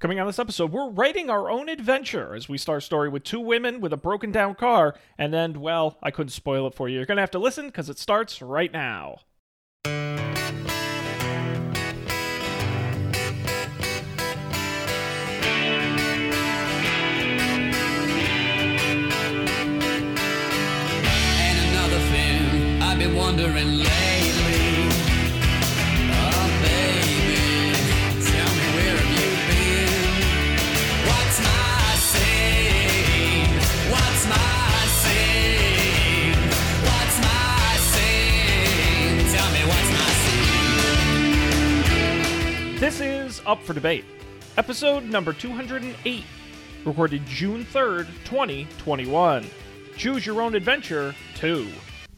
Coming on this episode, we're writing our own adventure as we start a story with two women with a broken down car, and then, well, I couldn't spoil it for you. You're going to have to listen because it starts right now. Wondering This is Up for Debate, episode number 208, recorded June 3rd, 2021. Choose Your Own Adventure 2.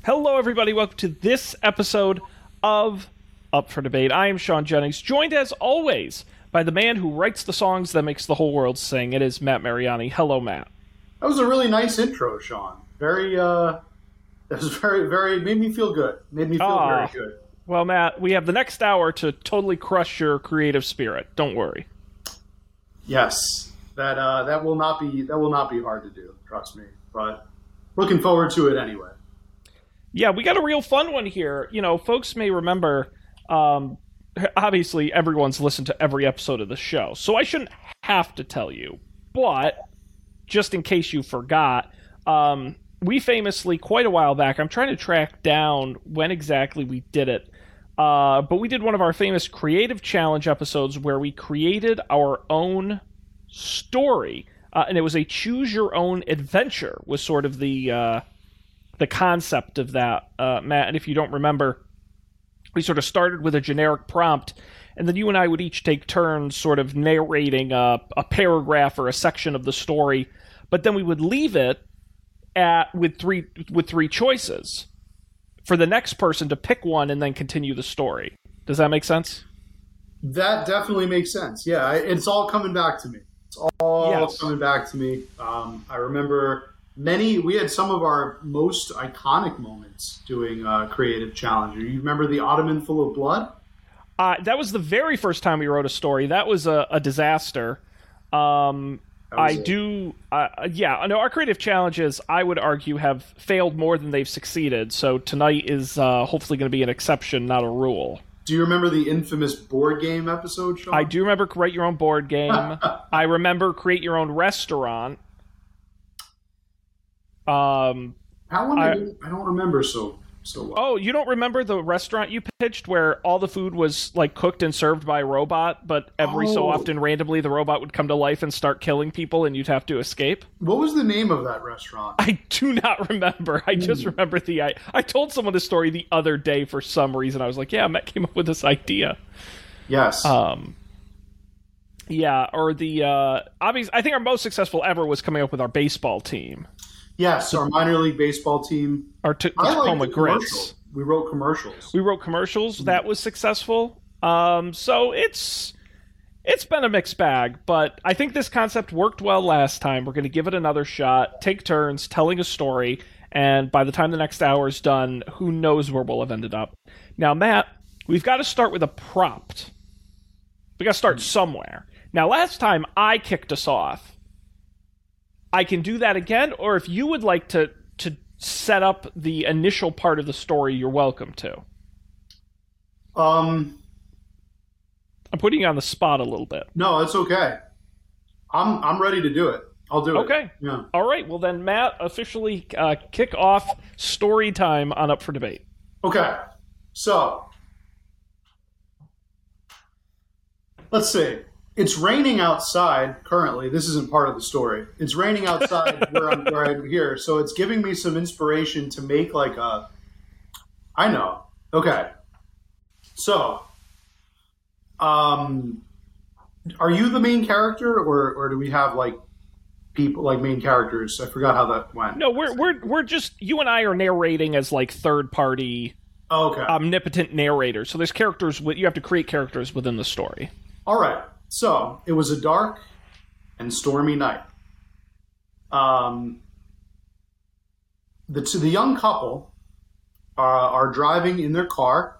Hello, everybody. Welcome to this episode of Up for Debate. I am Sean Jennings, joined as always by the man who writes the songs that makes the whole world sing. It is Matt Mariani. Hello, Matt. That was a really nice intro, Sean. Very, uh, that was very, very, made me feel good. Made me feel Ah. very good. Well, Matt, we have the next hour to totally crush your creative spirit. Don't worry. Yes, that, uh, that will not be, that will not be hard to do. Trust me. But looking forward to it anyway. Yeah, we got a real fun one here. You know, folks may remember. Um, obviously, everyone's listened to every episode of the show, so I shouldn't have to tell you. But just in case you forgot, um, we famously quite a while back. I'm trying to track down when exactly we did it. Uh, but we did one of our famous creative challenge episodes where we created our own story, uh, and it was a choose your own adventure was sort of the uh, the concept of that, uh, Matt. And if you don't remember, we sort of started with a generic prompt, and then you and I would each take turns sort of narrating a, a paragraph or a section of the story, but then we would leave it at with three with three choices for the next person to pick one and then continue the story. Does that make sense? That definitely makes sense. Yeah, it's all coming back to me. It's all Yes. coming back to me. Um, I remember many. We had some of our most iconic moments doing uh, creative challenge. You remember the Ottoman full of blood? Uh, that was the very first time we wrote a story. That was a, a disaster. Um, I it. do, uh, yeah. no. our creative challenges, I would argue, have failed more than they've succeeded. So tonight is uh, hopefully going to be an exception, not a rule. Do you remember the infamous board game episode, Sean? I do remember create your own board game. I remember create your own restaurant. Um. How I, I- I don't remember so so. Oh, you don't remember the restaurant you pitched where all the food was like cooked and served by a robot, but every so Oh. often randomly the robot would come to life and start killing people, and you'd have to escape. What was the name of that restaurant? I do not remember. I just remember the. I, I told someone this story the other day for some reason. I was like, "Yeah, Matt came up with this idea." Yes. Um, yeah, or the uh, obvious. I think our most successful ever was coming up with our baseball team, yes, our minor league baseball team. our t- Tacoma Grits. We wrote commercials. We wrote commercials. That was successful. Um, so it's it's been a mixed bag, but I think this concept worked well last time. We're going to give it another shot, take turns telling a story, and by the time the next hour is done, who knows where we'll have ended up. Now, Matt, we've got to start with a prompt. We got to start somewhere. Now, last time I kicked us off. I can do that again, or if you would like to to set up the initial part of the story, you're welcome to. Um, I'm putting you on the spot a little bit. no, it's okay. I'm I'm ready to do it. I'll do it. Okay. Yeah. All right. Well, then, Matt, officially uh, kick off story time on Up for Debate. Okay. So let's see. It's raining outside currently. This isn't part of the story. It's raining outside where I'm where I'm here, so it's giving me some inspiration to make like a. I know. Okay. So, um, are you the main character, or or do we have like people like main characters? I forgot how that went. No, we're we're we're just you and I are narrating as like third party Oh, okay. omnipotent narrators. So there's characters with you have to create characters within the story. All right. So it was a dark and stormy night. Um, the the young couple uh, are driving in their car,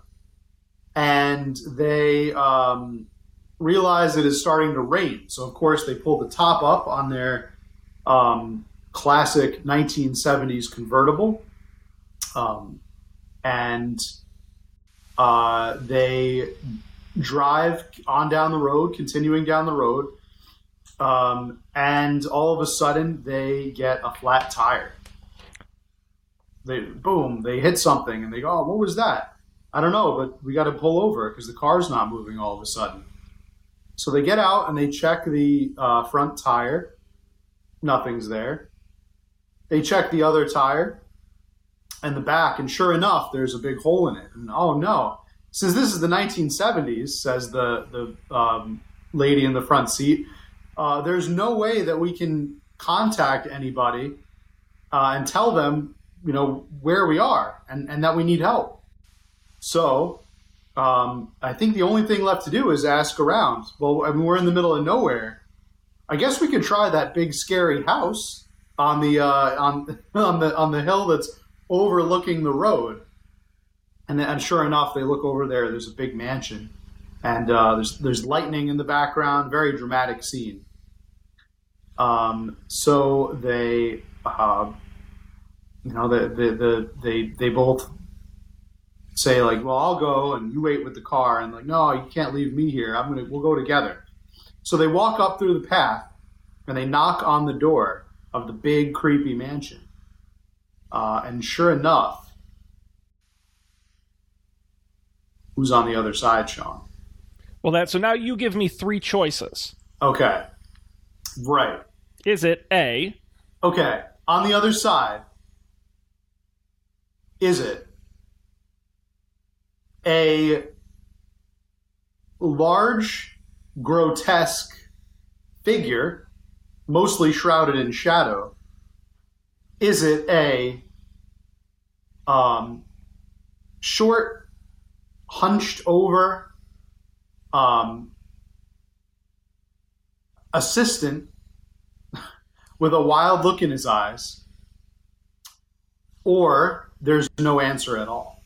and they um, realize it is starting to rain. So, of course, they pull the top up on their um, classic 1970s convertible. Um, and uh, they drive on down the road, continuing down the road. Um, and all of a sudden, they get a flat tire. They boom, they hit something, and they go, "Oh, what was that?" I don't know, but we got to pull over because the car's not moving all of a sudden. So they get out and they check the uh, front tire. Nothing's there. They check the other tire and the back, and sure enough, there's a big hole in it. And oh no, since this is the 1970s, says the the um, lady in the front seat, uh, there's no way that we can contact anybody uh, and tell them, you know, where we are and, and that we need help. So um, I think the only thing left to do is ask around. Well, I mean, we're in the middle of nowhere. I guess we could try that big scary house on the uh, on on the on the hill that's overlooking the road. And, then, and sure enough, they look over there. There's a big mansion, and uh, there's there's lightning in the background. Very dramatic scene. Um, so they, uh, you know, the, the, the they they both say like, "Well, I'll go, and you wait with the car." And like, "No, you can't leave me here. I'm gonna we'll go together." So they walk up through the path, and they knock on the door of the big creepy mansion. Uh, and sure enough, who's on the other side, Sean? Well, that so now you give me three choices. Okay. Right. Is it A, Okay. On the other side, is it a large, grotesque figure, mostly shrouded in shadow? Is it a um, short, hunched over um, assistant with a wild look in his eyes, or there's no answer at all.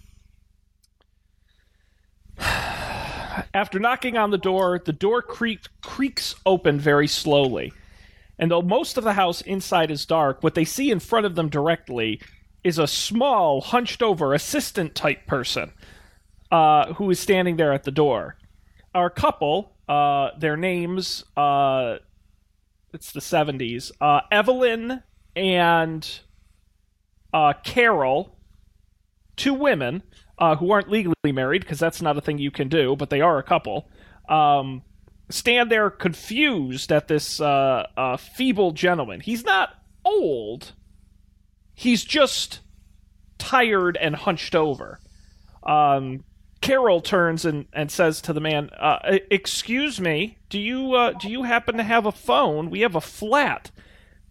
After knocking on the door, the door creak, creaks open very slowly. And though most of the house inside is dark, what they see in front of them directly is a small, hunched over assistant type person uh, who is standing there at the door. Our couple, uh, their names, uh, it's the 70s, uh, Evelyn and uh, Carol, two women uh, who aren't legally married because that's not a thing you can do, but they are a couple. Um, stand there confused at this feeble gentleman. He's not old. He's just tired and hunched over. Um, Carol turns and, and says to the man, uh, "E- "Excuse me, do you uh, do you happen to have a phone? We have a flat."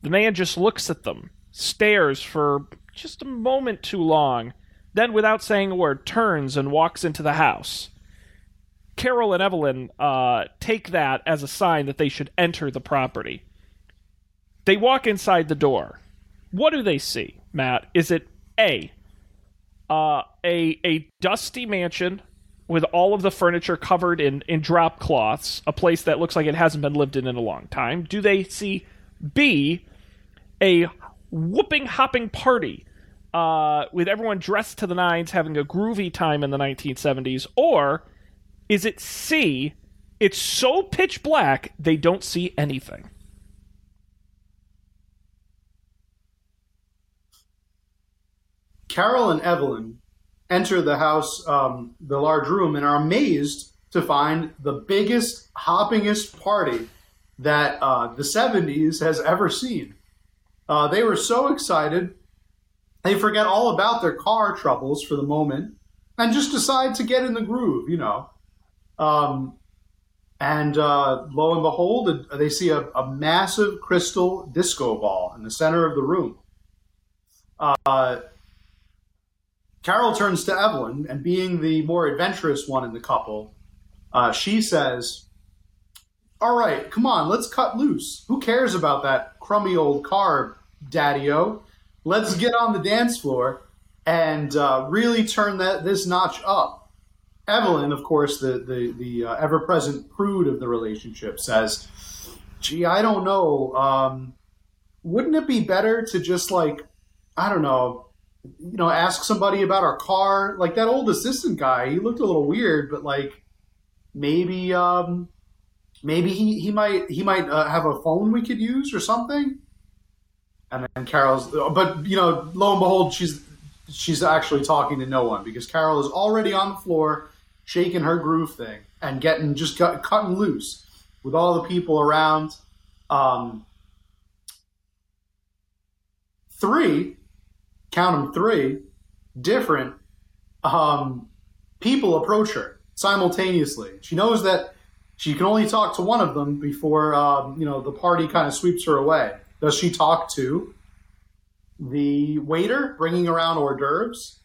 The man just looks at them, stares for just a moment too long, then, without saying a word, turns and walks into the house. Carol and Evelyn uh, take that as a sign that they should enter the property. They walk inside the door. What do they see, Matt? Is it A, uh, a a dusty mansion with all of the furniture covered in in drop cloths, a place that looks like it hasn't been lived in in a long time? Do they see B, a whooping hopping party uh, with everyone dressed to the nines, having a groovy time in the 1970s, or is it C? It's so pitch black they don't see anything. Carol and Evelyn enter the house, um, the large room, and are amazed to find the biggest, hoppingest party that uh, the 70s has ever seen. Uh, they were so excited, they forget all about their car troubles for the moment and just decide to get in the groove, you know. Um, and uh, lo and behold, they see a, a massive crystal disco ball in the center of the room. Uh, Carol turns to Evelyn, and being the more adventurous one in the couple, uh, she says, All right, come on, let's cut loose. Who cares about that crummy old car, Daddy O? Let's get on the dance floor and uh, really turn that this notch up. Evelyn, of course, the the the uh, ever present prude of the relationship, says, "Gee, I don't know. Um, wouldn't it be better to just like, I don't know, you know, ask somebody about our car? Like that old assistant guy, he looked a little weird, but like maybe um, maybe he he might he might uh, have a phone we could use or something." And then Carol's, but you know, lo and behold, she's she's actually talking to no one because Carol is already on the floor, shaking her groove thing and getting just cut, cutting loose with all the people around. Um, three, count them three, different um, people approach her simultaneously. She knows that she can only talk to one of them before um, you know the party kind of sweeps her away. Does she talk to the waiter bringing around hors d'oeuvres?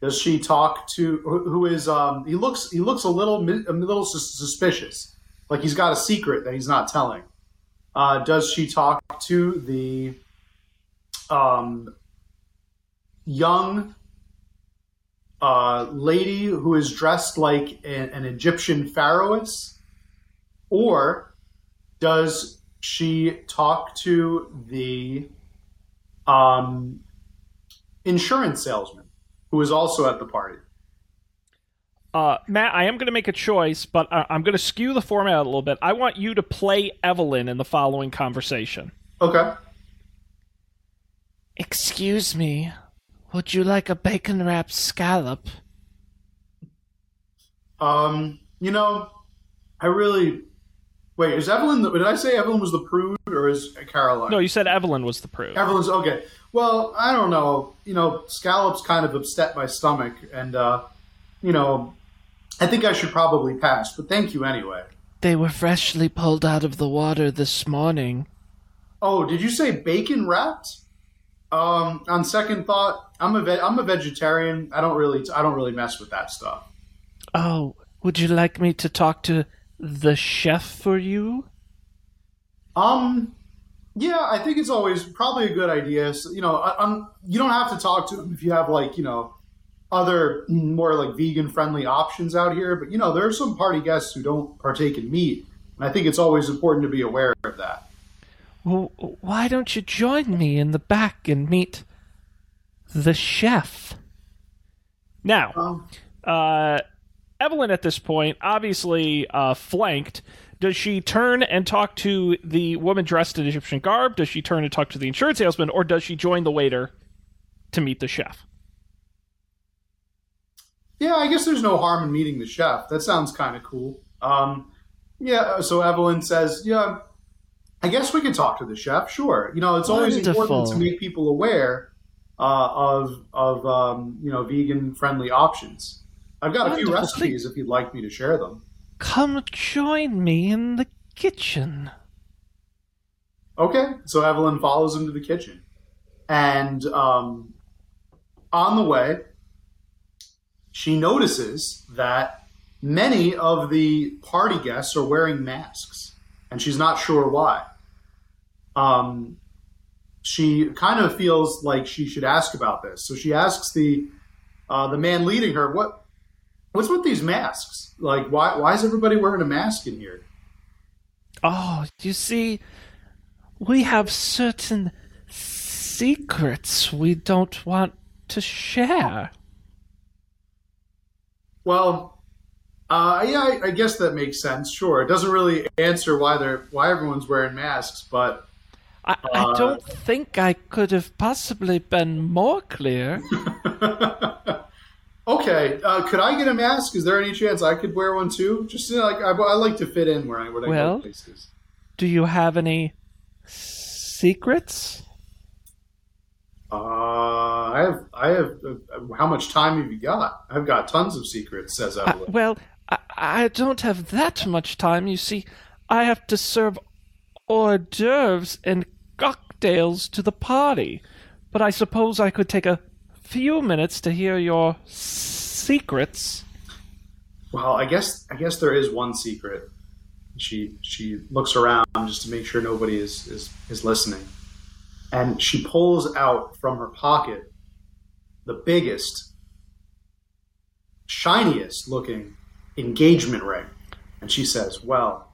Does she talk to who is? Um, he looks he looks a little a little suspicious, like he's got a secret that he's not telling. Uh, does she talk to the um, young uh, lady who is dressed like a- an Egyptian pharaohess, or does she talk to the um, insurance salesman who is also at the party? Uh, Matt, I am going to make a choice, but I- I'm going to skew the format a little bit. I want you to play Evelyn in the following conversation. Okay. Excuse me, would you like a bacon wrapped scallop? Um, you know, I really wait. Is Evelyn? The, did I say Evelyn was the prude, or is Caroline? No, you said Evelyn was the prude. Evelyn's okay. Well, I don't know. You know, scallops kind of upset my stomach, and uh, you know, I think I should probably pass. But thank you anyway. They were freshly pulled out of the water this morning. Oh, did you say bacon wrapped? Um, on second thought, I'm a ve- I'm a vegetarian. I don't really I don't really mess with that stuff. Oh, would you like me to talk to the chef for you? Um, yeah, I think it's always probably a good idea. So, you know, I, I'm you don't have to talk to him if you have like you know other more like vegan friendly options out here. But you know, there are some party guests who don't partake in meat, and I think it's always important to be aware of that. Well, why don't you join me in the back and meet the chef? Now, uh, Evelyn at this point, obviously uh, flanked. Does she turn and talk to the woman dressed in Egyptian garb? Does she turn and talk to the insurance salesman? Or does she join the waiter to meet the chef? yeah, I guess there's no harm in meeting the chef. That sounds kind of cool. Um, yeah, so Evelyn says, yeah, I guess we could talk to the chef. Sure, you know, it's always important to make people aware uh, of of um, you know vegan friendly options. I've got a few recipes if you'd like me to share them. Come join me in the kitchen. Okay, so Evelyn follows him to the kitchen, and um, on the way, she notices that many of the party guests are wearing masks, and she's not sure why. Um, she kind of feels like she should ask about this, so she asks the uh, the man leading her, "What what's with these masks? Like, why why is everybody wearing a mask in here?" Oh, you see, we have certain secrets we don't want to share. Well, uh, yeah, I, I guess that makes sense. Sure, it doesn't really answer why they're why everyone's wearing masks, but I, Uh, I don't think I could have possibly been more clear. okay. Uh, could I get a mask? Is there any chance I could wear one too? Just you know, like I, I like to fit in where I I Well- go places. Do you have any secrets? Uh, I have I have. Uh, how much time have you got? I've got tons of secrets. Says I, Evelyn. well, I, I don't have that much time. You see, I have to serve hors d'oeuvres and cocktails to the party. But I suppose I could take a few minutes to hear your secrets. Well, I guess I guess there is one secret. She she looks around just to make sure nobody is is, is listening, and she pulls out from her pocket the biggest shiniest looking engagement ring. And she says, Well,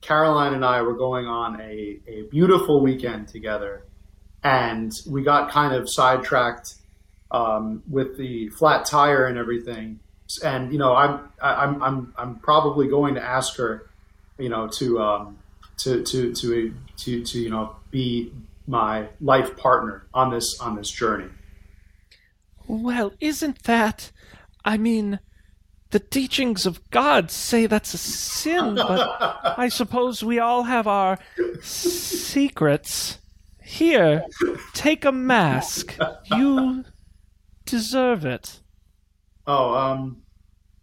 Caroline and I were going on a, a beautiful weekend together, and we got kind of sidetracked um, with the flat tire and everything. And you know, I'm I'm I'm I'm probably going to ask her, you know, to um, to to to to to you know be my life partner on this on this journey. Well, isn't that. I mean, the teachings of God say that's a sin, but I suppose we all have our secrets. Here, take a mask. You deserve it. Oh, um,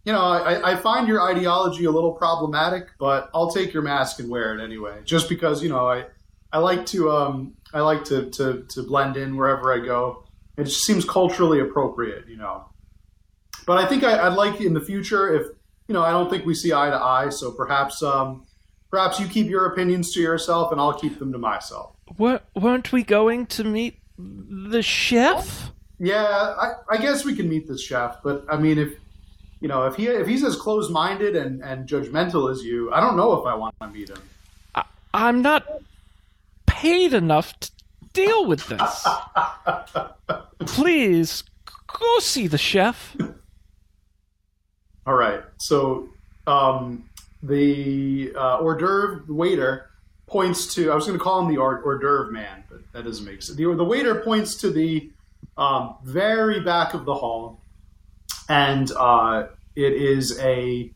you know, I, I find your ideology a little problematic, but I'll take your mask and wear it anyway. Just because you know, I I like to um I like to to, to blend in wherever I go. It just seems culturally appropriate, you know. But I think I, I'd like in the future if you know I don't think we see eye to eye, so perhaps um perhaps you keep your opinions to yourself and I'll keep them to myself. Wer- weren't we going to meet the chef? Yeah, I, I guess we can meet the chef, but I mean, if you know, if he if he's as closed minded and, and judgmental as you, I don't know if I want to meet him. I'm not paid enough to deal with this. Please, go see the chef. All right, so um, the uh, hors d'oeuvre waiter points to. I was going to call him the hors, d'oeuvre man, but that doesn't make sense. The, the waiter points to the um, very back of the hall, and uh, it is a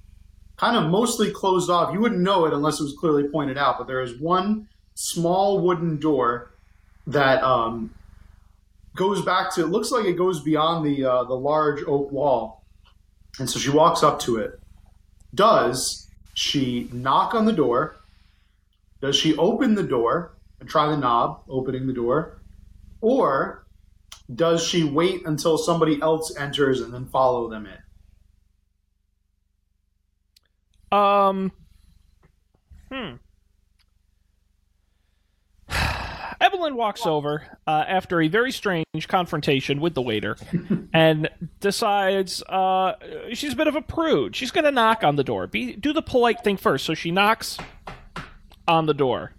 kind of mostly closed off. You wouldn't know it unless it was clearly pointed out, but there is one small wooden door that um, goes back to. It looks like it goes beyond the uh, the large oak wall, and so she walks up to it. Does she knock on the door? Does she open the door and try the knob, opening the door, or does she wait until somebody else enters and then follow them in? Um. Hmm. Evelyn walks over uh, after a very strange confrontation with the waiter and decides uh, she's a bit of a prude. She's going to knock on the door. Be, do the polite thing first. So she knocks on the door.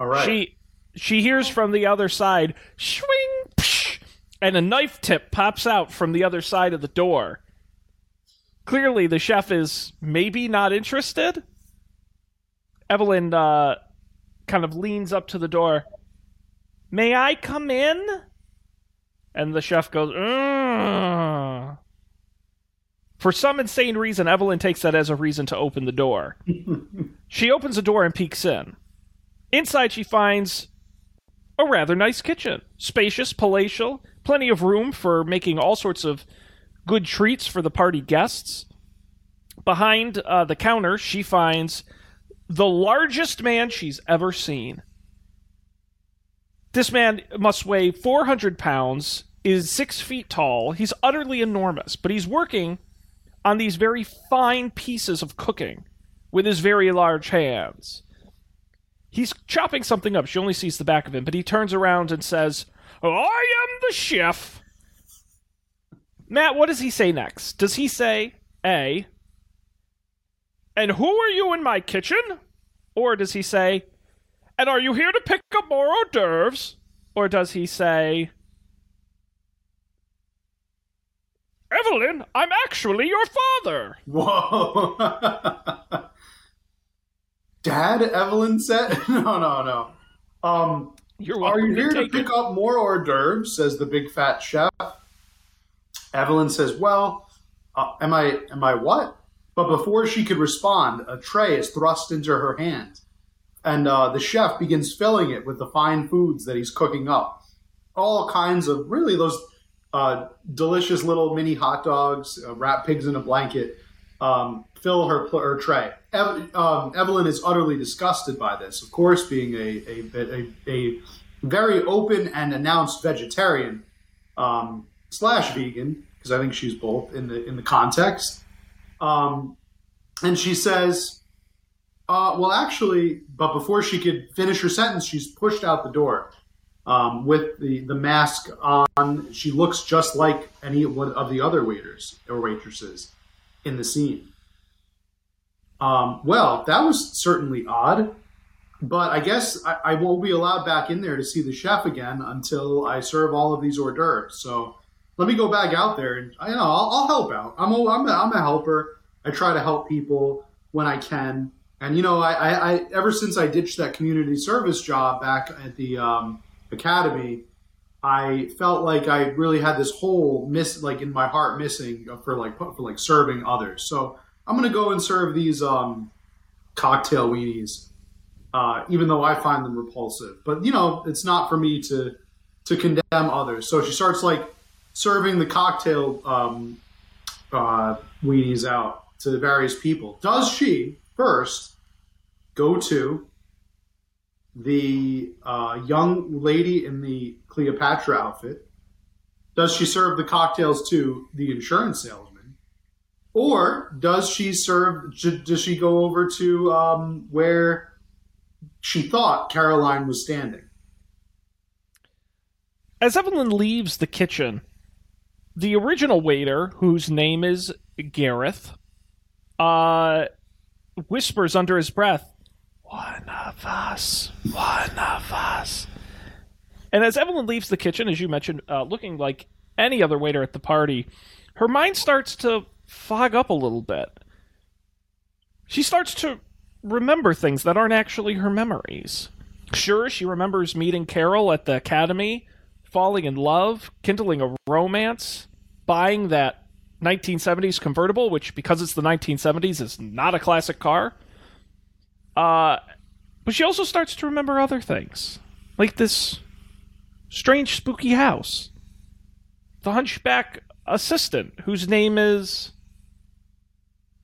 All right. She she hears from the other side, swing, psh, and a knife tip pops out from the other side of the door. Clearly, the chef is maybe not interested. Evelyn uh, kind of leans up to the door. May I come in? And the chef goes, "Ugh." For some insane reason, Evelyn takes that as a reason to open the door. she opens the door and peeks in. Inside, she finds a rather nice kitchen. Spacious, palatial, plenty of room for making all sorts of good treats for the party guests. Behind uh, the counter, she finds the largest man she's ever seen. This man must weigh 400 pounds, is six feet tall. He's utterly enormous, but he's working on these very fine pieces of cooking with his very large hands. He's chopping something up. She only sees the back of him, but he turns around and says, I am the chef. Matt, what does he say next? Does he say, A, and who are you in my kitchen? Or does he say, and are you here to pick up more hors d'oeuvres? Or does he say, Evelyn, I'm actually your father. Whoa. Dad, Evelyn said. No, no, no. Um, are you here to take pick it. up more hors d'oeuvres? Says the big fat chef. Evelyn says, "Well, uh, am I? Am I what?" But before she could respond, a tray is thrust into her hand, and uh, the chef begins filling it with the fine foods that he's cooking up. All kinds of really those uh, delicious little mini hot dogs, uh, wrap pigs in a blanket, um, fill her, pl- her tray. Ev- um, Evelyn is utterly disgusted by this. Of course, being a, a, a, a very open and announced vegetarian um, slash vegan, because I think she's both in the in the context. Um, and she says, uh, "Well, actually, but before she could finish her sentence, she's pushed out the door." um, with the, the mask on. She looks just like any one of the other waiters or waitresses in the scene. Um, well, that was certainly odd, but I guess I, I won't be allowed back in there to see the chef again until I serve all of these hors d'oeuvres. So let me go back out there and you know I'll, I'll help out. I'm a, I'm a, I'm a helper. I try to help people when I can. And you know, I, I, I ever since I ditched that community service job back at the um, academy, I felt like I really had this hole miss like in my heart missing for like for like serving others. So I'm gonna go and serve these um, cocktail weenies, uh, even though I find them repulsive. But you know, it's not for me to to condemn others. So she starts like serving the cocktail um, uh, weenies out to the various people. Does she first go to the uh, young lady in the Cleopatra outfit? Does she serve the cocktails to the insurance salesman? Or does she serve, does she go over to um, where she thought Caroline was standing? As Evelyn leaves the kitchen, the original waiter, whose name is Gareth, uh, whispers under his breath, One of us, one of us. And as Evelyn leaves the kitchen, as you mentioned, uh, looking like any other waiter at the party, her mind starts to fog up a little bit. She starts to remember things that aren't actually her memories. Sure, she remembers meeting Carol at the academy, falling in love, kindling a romance, buying that 1970s convertible, which because it's the 1970s is not a classic car. Uh, but she also starts to remember other things, like this strange, spooky house, the hunchback assistant whose name is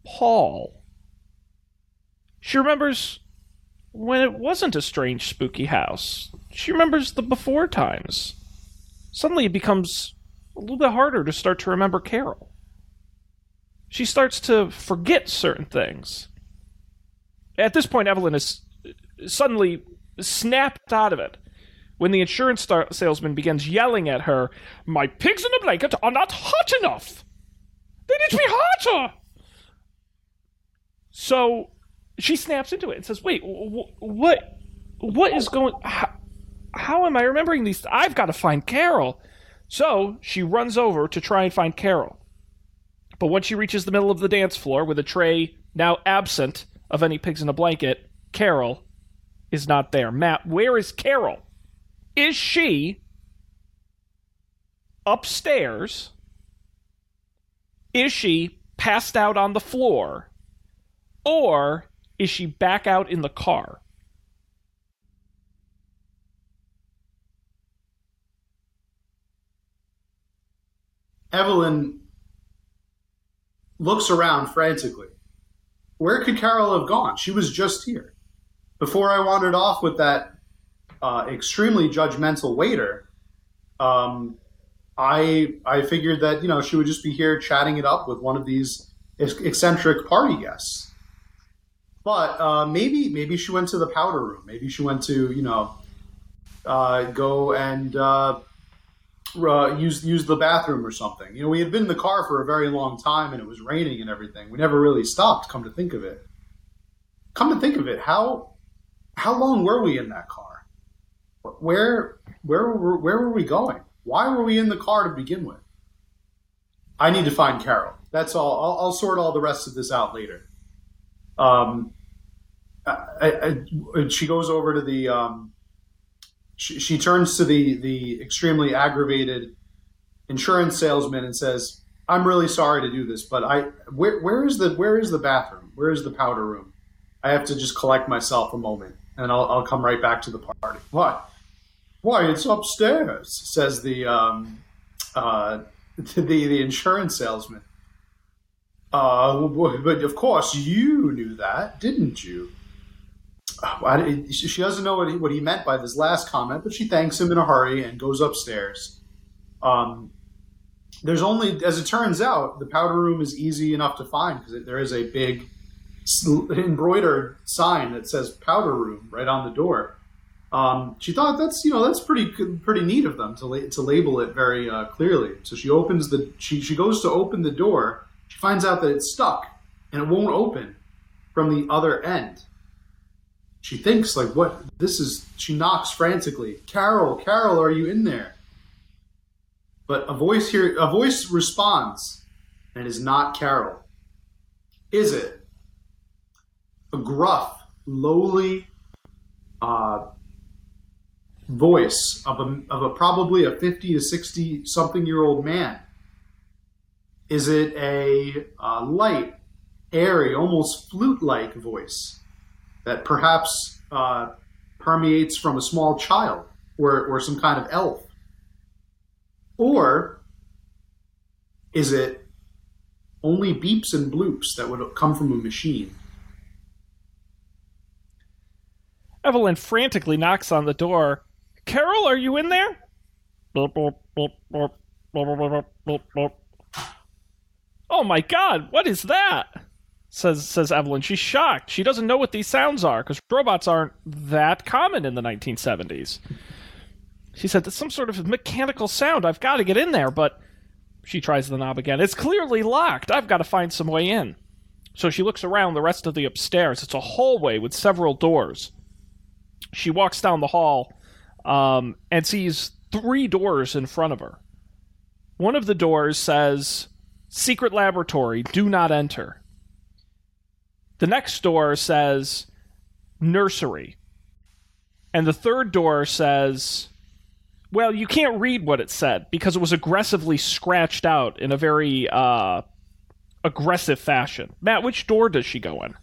Paul. She remembers when it wasn't a strange, spooky house. She remembers the before times. Suddenly, it becomes a little bit harder to start to remember Carol. She starts to forget certain things. At this point, Evelyn is suddenly snapped out of it when the insurance star- salesman begins yelling at her, My pigs in a blanket are not hot enough! They need to be hotter! So she snaps into it and says, Wait, wh- what? What is going. How, how am I remembering these? I've got to find Carol. So she runs over to try and find Carol. But once she reaches the middle of the dance floor with a tray now absent of any pigs in a blanket, Carol is not there. Matt, where is Carol? Is she upstairs? Is she passed out on the floor? Or is she back out in the car? Evelyn looks around frantically. Where could Carol have gone? She was just here. Before I wandered off with that uh, extremely judgmental waiter, um, I I figured that you know she would just be here chatting it up with one of these eccentric party guests. But uh, maybe maybe she went to the powder room. Maybe she went to you know uh, go and uh, use use the bathroom or something. You know, we had been in the car for a very long time, and it was raining and everything. We never really stopped. Come to think of it, come to think of it, how how long were we in that car? Where where were where were we going? Why were we in the car to begin with? I need to find Carol. That's all. I'll, I'll sort all the rest of this out later. Um, I, I, she goes over to the um, she, she turns to the the extremely aggravated insurance salesman and says, "I'm really sorry to do this, but I where where is the where is the bathroom? Where is the powder room? I have to just collect myself a moment, and I'll, I'll come right back to the party." What? Why? It's upstairs," says the um, uh, the the insurance salesman. Uh, but of course you knew that, didn't you? I, she doesn't know what he, what he meant by this last comment, but she thanks him in a hurry and goes upstairs. Um, there's only, as it turns out, the powder room is easy enough to find because there is a big embroidered sign that says powder room right on the door. Um, she thought that's you know that's pretty pretty neat of them to la- to label it very uh, clearly. So she opens the she she goes to open the door. She finds out that it's stuck and it won't open from the other end. She thinks like, "What? This is." She knocks frantically. Carol, Carol, are you in there? But a voice here, a voice responds, and it is not Carol. Is it a gruff, lowly uh, voice of a, of a probably a 50 to 60 something year old man? Is it a light, airy, almost flute like voice that perhaps uh, permeates from a small child or, or some kind of elf? Or is it only beeps and bloops that would come from a machine? Evelyn frantically knocks on the door. Carol, are you in there? Oh my god, what is that? Says says Evelyn. She's shocked. She doesn't know what these sounds are because robots aren't that common in the 1970s. She said, "That's some sort of mechanical sound. I've got to get in there." But she tries the knob again. It's clearly locked. I've got to find some way in. So she looks around the rest of the upstairs. It's a hallway with several doors. She walks down the hall um, and sees three doors in front of her. One of the doors says, Secret Laboratory, do not enter. The next door says, Nursery. And the third door says, well, you can't read what it said because it was aggressively scratched out in a very uh, aggressive fashion. Matt, which door does she go in?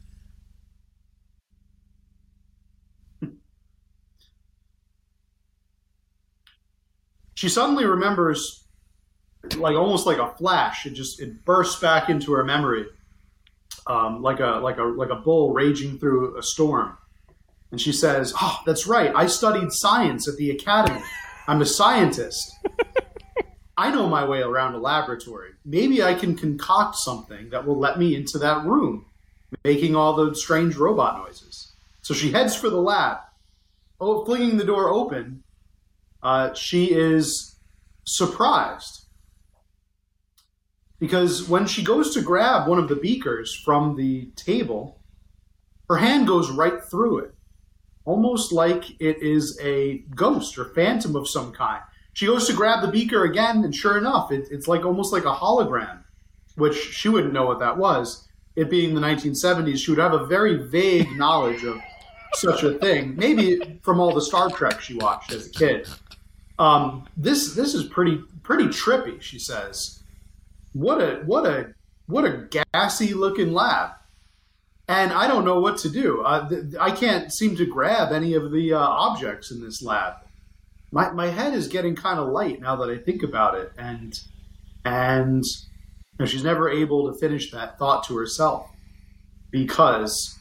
She suddenly remembers, like almost like a flash. It just it bursts back into her memory, um, like a like a like a bull raging through a storm. And she says, "Oh, that's right. I studied science at the academy. I'm a scientist. I know my way around a laboratory. Maybe I can concoct something that will let me into that room, making all the strange robot noises." So she heads for the lab. Oh, flinging the door open, uh, she is surprised because when she goes to grab one of the beakers from the table, her hand goes right through it, almost like it is a ghost or phantom of some kind. She goes to grab the beaker again, and sure enough, it, it's like almost like a hologram, which she wouldn't know what that was. It being the 1970s, she would have a very vague knowledge of such a thing, maybe from all the Star Trek she watched as a kid. Um, this this is pretty pretty trippy, she says. What a what a what a gassy looking lab, and I don't know what to do. Uh, th- I can't seem to grab any of the uh, objects in this lab. My my head is getting kind of light now that I think about it, and and you know, she's never able to finish that thought to herself because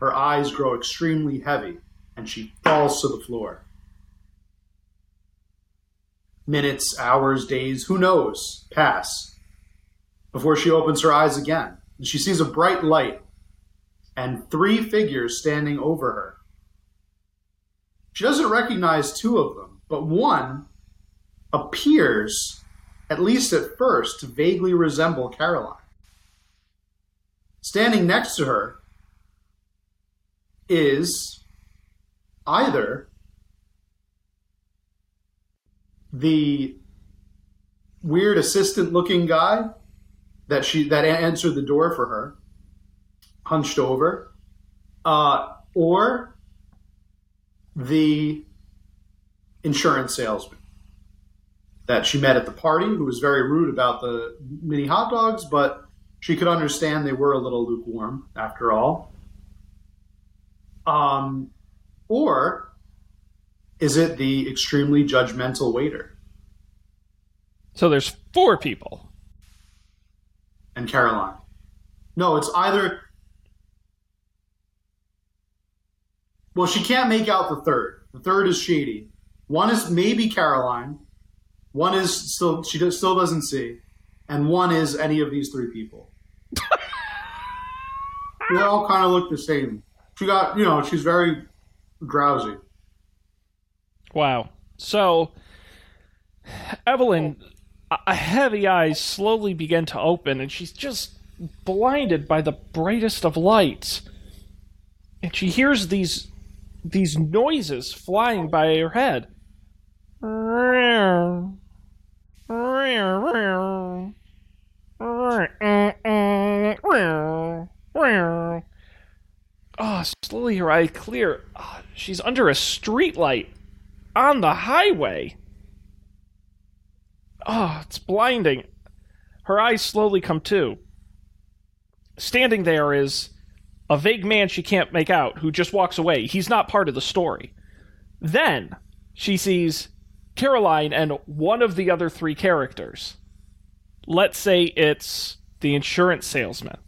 her eyes grow extremely heavy and she falls to the floor minutes, hours, days, who knows, pass before she opens her eyes again. And she sees a bright light and three figures standing over her. She doesn't recognize two of them, but one appears, at least at first, to vaguely resemble Caroline. Standing next to her is either the weird assistant looking guy that she that answered the door for her hunched over uh, or the insurance salesman that she met at the party who was very rude about the mini hot dogs but she could understand they were a little lukewarm after all um, or is it the extremely judgmental waiter So there's four people. And Caroline? No, it's either. Well, she can't make out the third. The third is shady. One is maybe Caroline. One is still she does, still doesn't see, and one is any of these three people. they all kind of look the same. She got you know she's very drowsy. Wow. So, Evelyn, a- heavy eyes slowly begin to open, and she's just blinded by the brightest of lights. And she hears these these noises flying by her head. Oh, slowly her eye clear. Ah, she's under a streetlight on the highway. Oh, it's blinding. Her eyes slowly come to. Standing there is a vague man she can't make out who just walks away. He's not part of the story. Then she sees Caroline and one of the other three characters. Let's say it's the insurance salesman.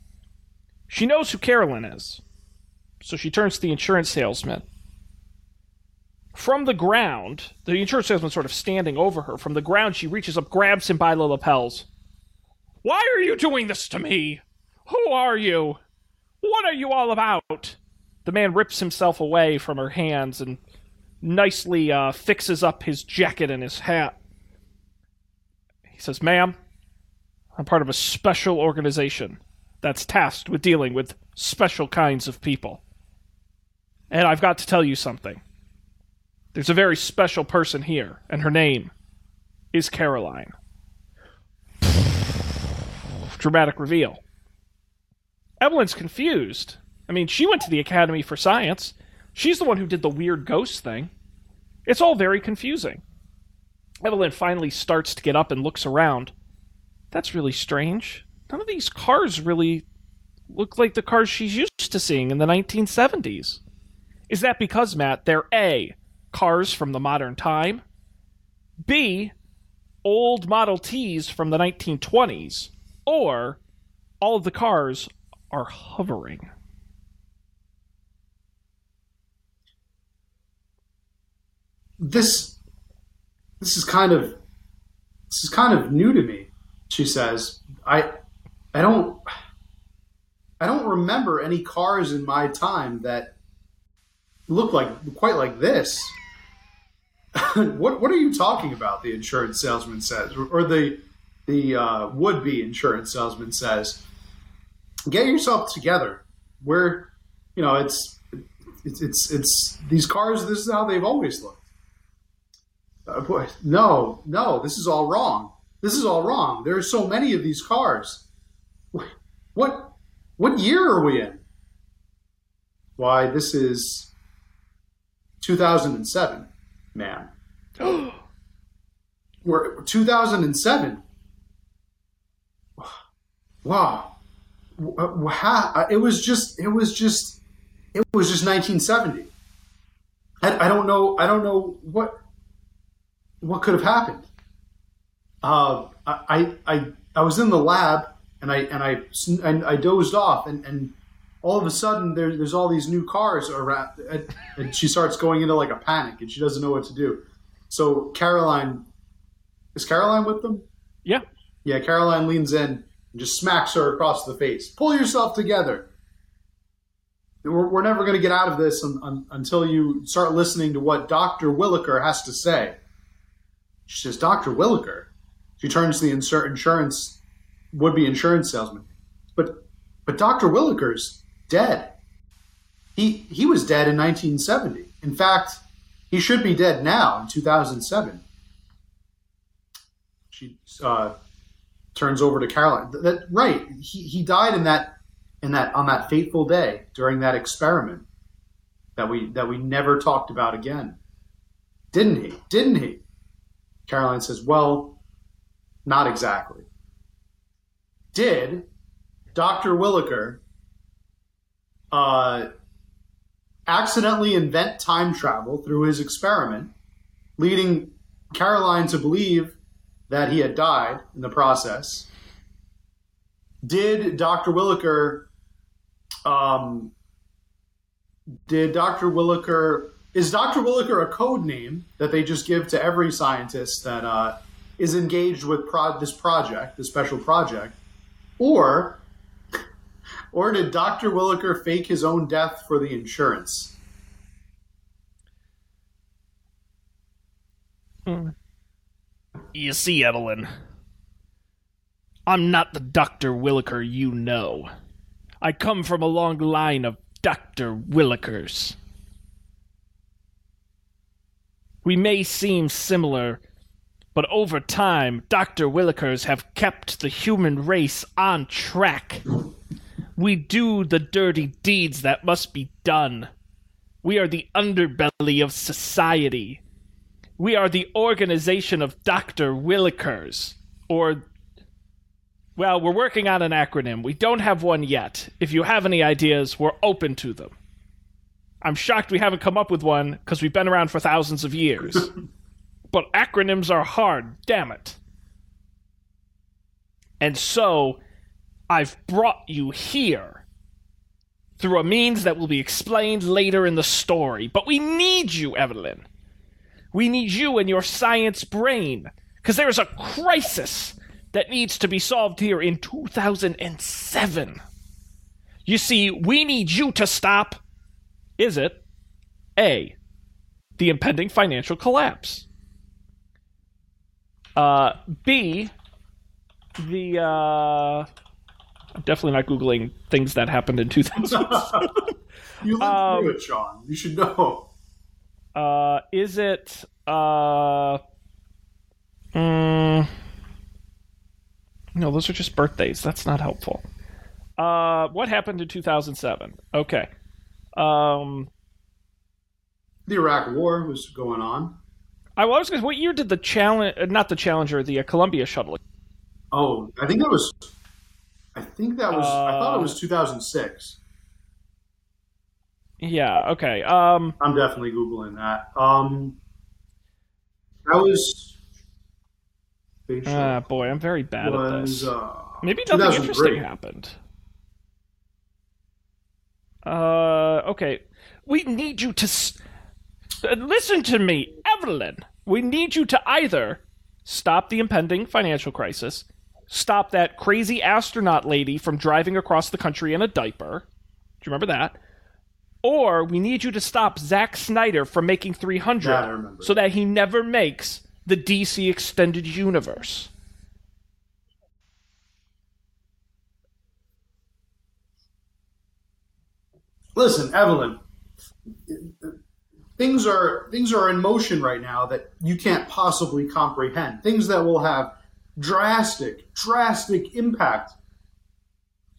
She knows who Carolyn is. So she turns to the insurance salesman. From the ground, the insurance salesman sort of standing over her. From the ground, she reaches up, grabs him by the lapels. Why are you doing this to me? Who are you? What are you all about? The man rips himself away from her hands and nicely uh, fixes up his jacket and his hat. He says, Ma'am, I'm part of a special organization that's tasked with dealing with special kinds of people. And I've got to tell you something. There's a very special person here, and her name is Caroline. Dramatic reveal. Evelyn's confused. I mean, she went to the Academy for Science. She's the one who did the weird ghost thing. It's all very confusing. Evelyn finally starts to get up and looks around. That's really strange. None of these cars really look like the cars she's used to seeing in the 1970s. Is that because, Matt, they're A, cars from the modern time, B, old Model Ts from the 1920s, or all of the cars are hovering? This this is kind of this is kind of new to me. She says, "I I don't I don't remember any cars in my time that look like quite like this." what what are you talking about? The insurance salesman says, or, the the uh, would be insurance salesman says, "Get yourself together. We're you know it's it's it's, it's these cars. This is how they've always looked." Uh, boy, no, no, this is all wrong. This is all wrong. There are so many of these cars. What what year are we in? Why, this is 2007, man. We're 2007. Wow. W- it was just it was just it was just 1970. I, I don't know I don't know what what could have happened. Uh, I, I, I was in the lab and I, and I, and I dozed off and, and all of a sudden there, there's all these new cars around and, and she starts going into like a panic and she doesn't know what to do. So Caroline, is Caroline with them? Yeah. Yeah, Caroline leans in and just smacks her across the face. Pull yourself together. We're, we're never going to get out of this un, un, until you start listening to what Dr. Williker has to say. She says, Dr. Williker. She turns to the insur- insurance, would be insurance salesman. But, but Dr. Williker's dead. He, he was dead in 1970. In fact, he should be dead now in 2007. She uh, turns over to Caroline. That, that right. He, he died in that in that on that fateful day during that experiment that we that we never talked about again. Didn't he? Didn't he? Caroline says, "Well, not exactly." Did Dr. Williker uh, accidentally invent time travel through his experiment, leading Caroline to believe that he had died in the process? Did Dr. Williker um, did Dr. Williker is Dr. Williker a code name that they just give to every scientist that uh, is engaged with pro- this project, this special project, or or did Dr. Williker fake his own death for the insurance? Hmm. You see, Evelyn, I'm not the Dr. Williker you know. I come from a long line of Dr. Willikers. We may seem similar, but over time, Dr. Willikers have kept the human race on track. We do the dirty deeds that must be done. We are the underbelly of society. We are the organization of Dr. Willikers. Or, well, we're working on an acronym. We don't have one yet. If you have any ideas, we're open to them. I'm shocked we haven't come up with one because we've been around for thousands of years. but acronyms are hard, damn it. And so, I've brought you here through a means that will be explained later in the story. But we need you, Evelyn. We need you and your science brain. Because there's a crisis that needs to be solved here in 2007. You see, we need you to stop. Is it A, the impending financial collapse? Uh, B, the, uh, I'm definitely not Googling things that happened in 2000. You lived Um, through it, Sean. You should know. Uh, is it uh? Mm, no, those are just birthdays. That's not helpful. Uh, what happened in 2007? Okay. Um, The Iraq War was going on. I was going. What year did the challenge? Not the Challenger, the uh, Columbia shuttle. Oh, I think that was. I think that was. I thought it Uh, was 2006. Yeah. Okay. Um. I'm definitely googling that. Um, that was. Ah, boy, I'm very bad at this. uh, Maybe nothing interesting happened. Uh, okay. We need you to s- uh, listen to me, Evelyn. We need you to either stop the impending financial crisis, stop that crazy astronaut lady from driving across the country in a diaper. Do you remember that? Or we need you to stop Zack Snyder from making 300 That I remember. so that he never makes the DC extended universe. Listen, Evelyn. Things are things are in motion right now that you can't possibly comprehend. Things that will have drastic, drastic impact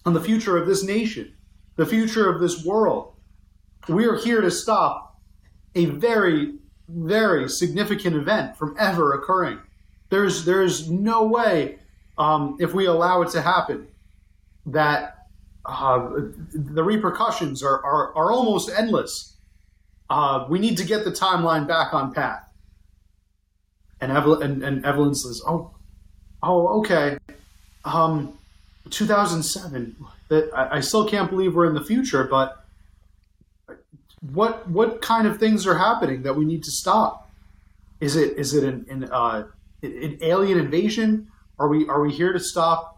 on the future of this nation, the future of this world. We are here to stop a very, very significant event from ever occurring. There's there's no way um, if we allow it to happen that uh, the repercussions are, are, are almost endless. Uh, we need to get the timeline back on path. And and, and Evelyn says, "Oh, oh, okay. Um, 2007. That I, I still can't believe we're in the future, but what what kind of things are happening that we need to stop? Is it is it an, an, uh, an alien invasion? Are we are we here to stop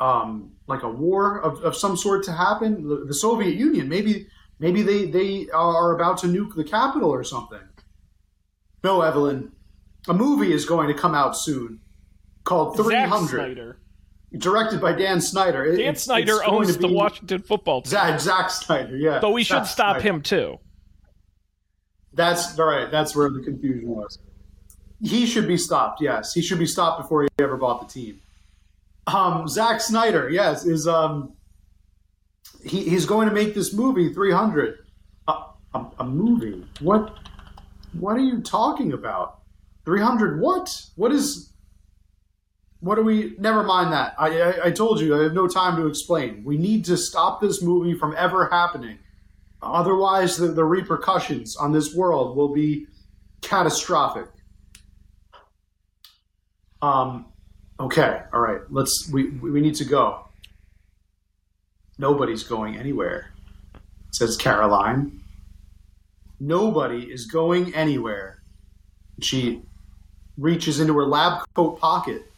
um, like a war of, of some sort to happen. The, the Soviet Union, maybe maybe they, they are about to nuke the capital or something. No, Evelyn, a movie is going to come out soon called Zack 300, Snyder. directed by Dan Snyder. It- Dan it's- Snyder owns the Washington football team. Zack, Zack Snyder, yeah. But we should stop Snyder. him too. That's all right. That's where the confusion was. He should be stopped. Yes, he should be stopped before he ever bought the team. Um, Zack Snyder, yes, is um, he, he's going to make this movie 300. A, a, a movie? What? What are you talking about? 300? What? What is? What do we? Never mind that. I, I I told you I have no time to explain. We need to stop this movie from ever happening. Otherwise, the, the repercussions on this world will be catastrophic. Um, okay, all right. Let's. We we need to go. Nobody's going anywhere, says Caroline. Nobody is going anywhere. She reaches into her lab coat pocket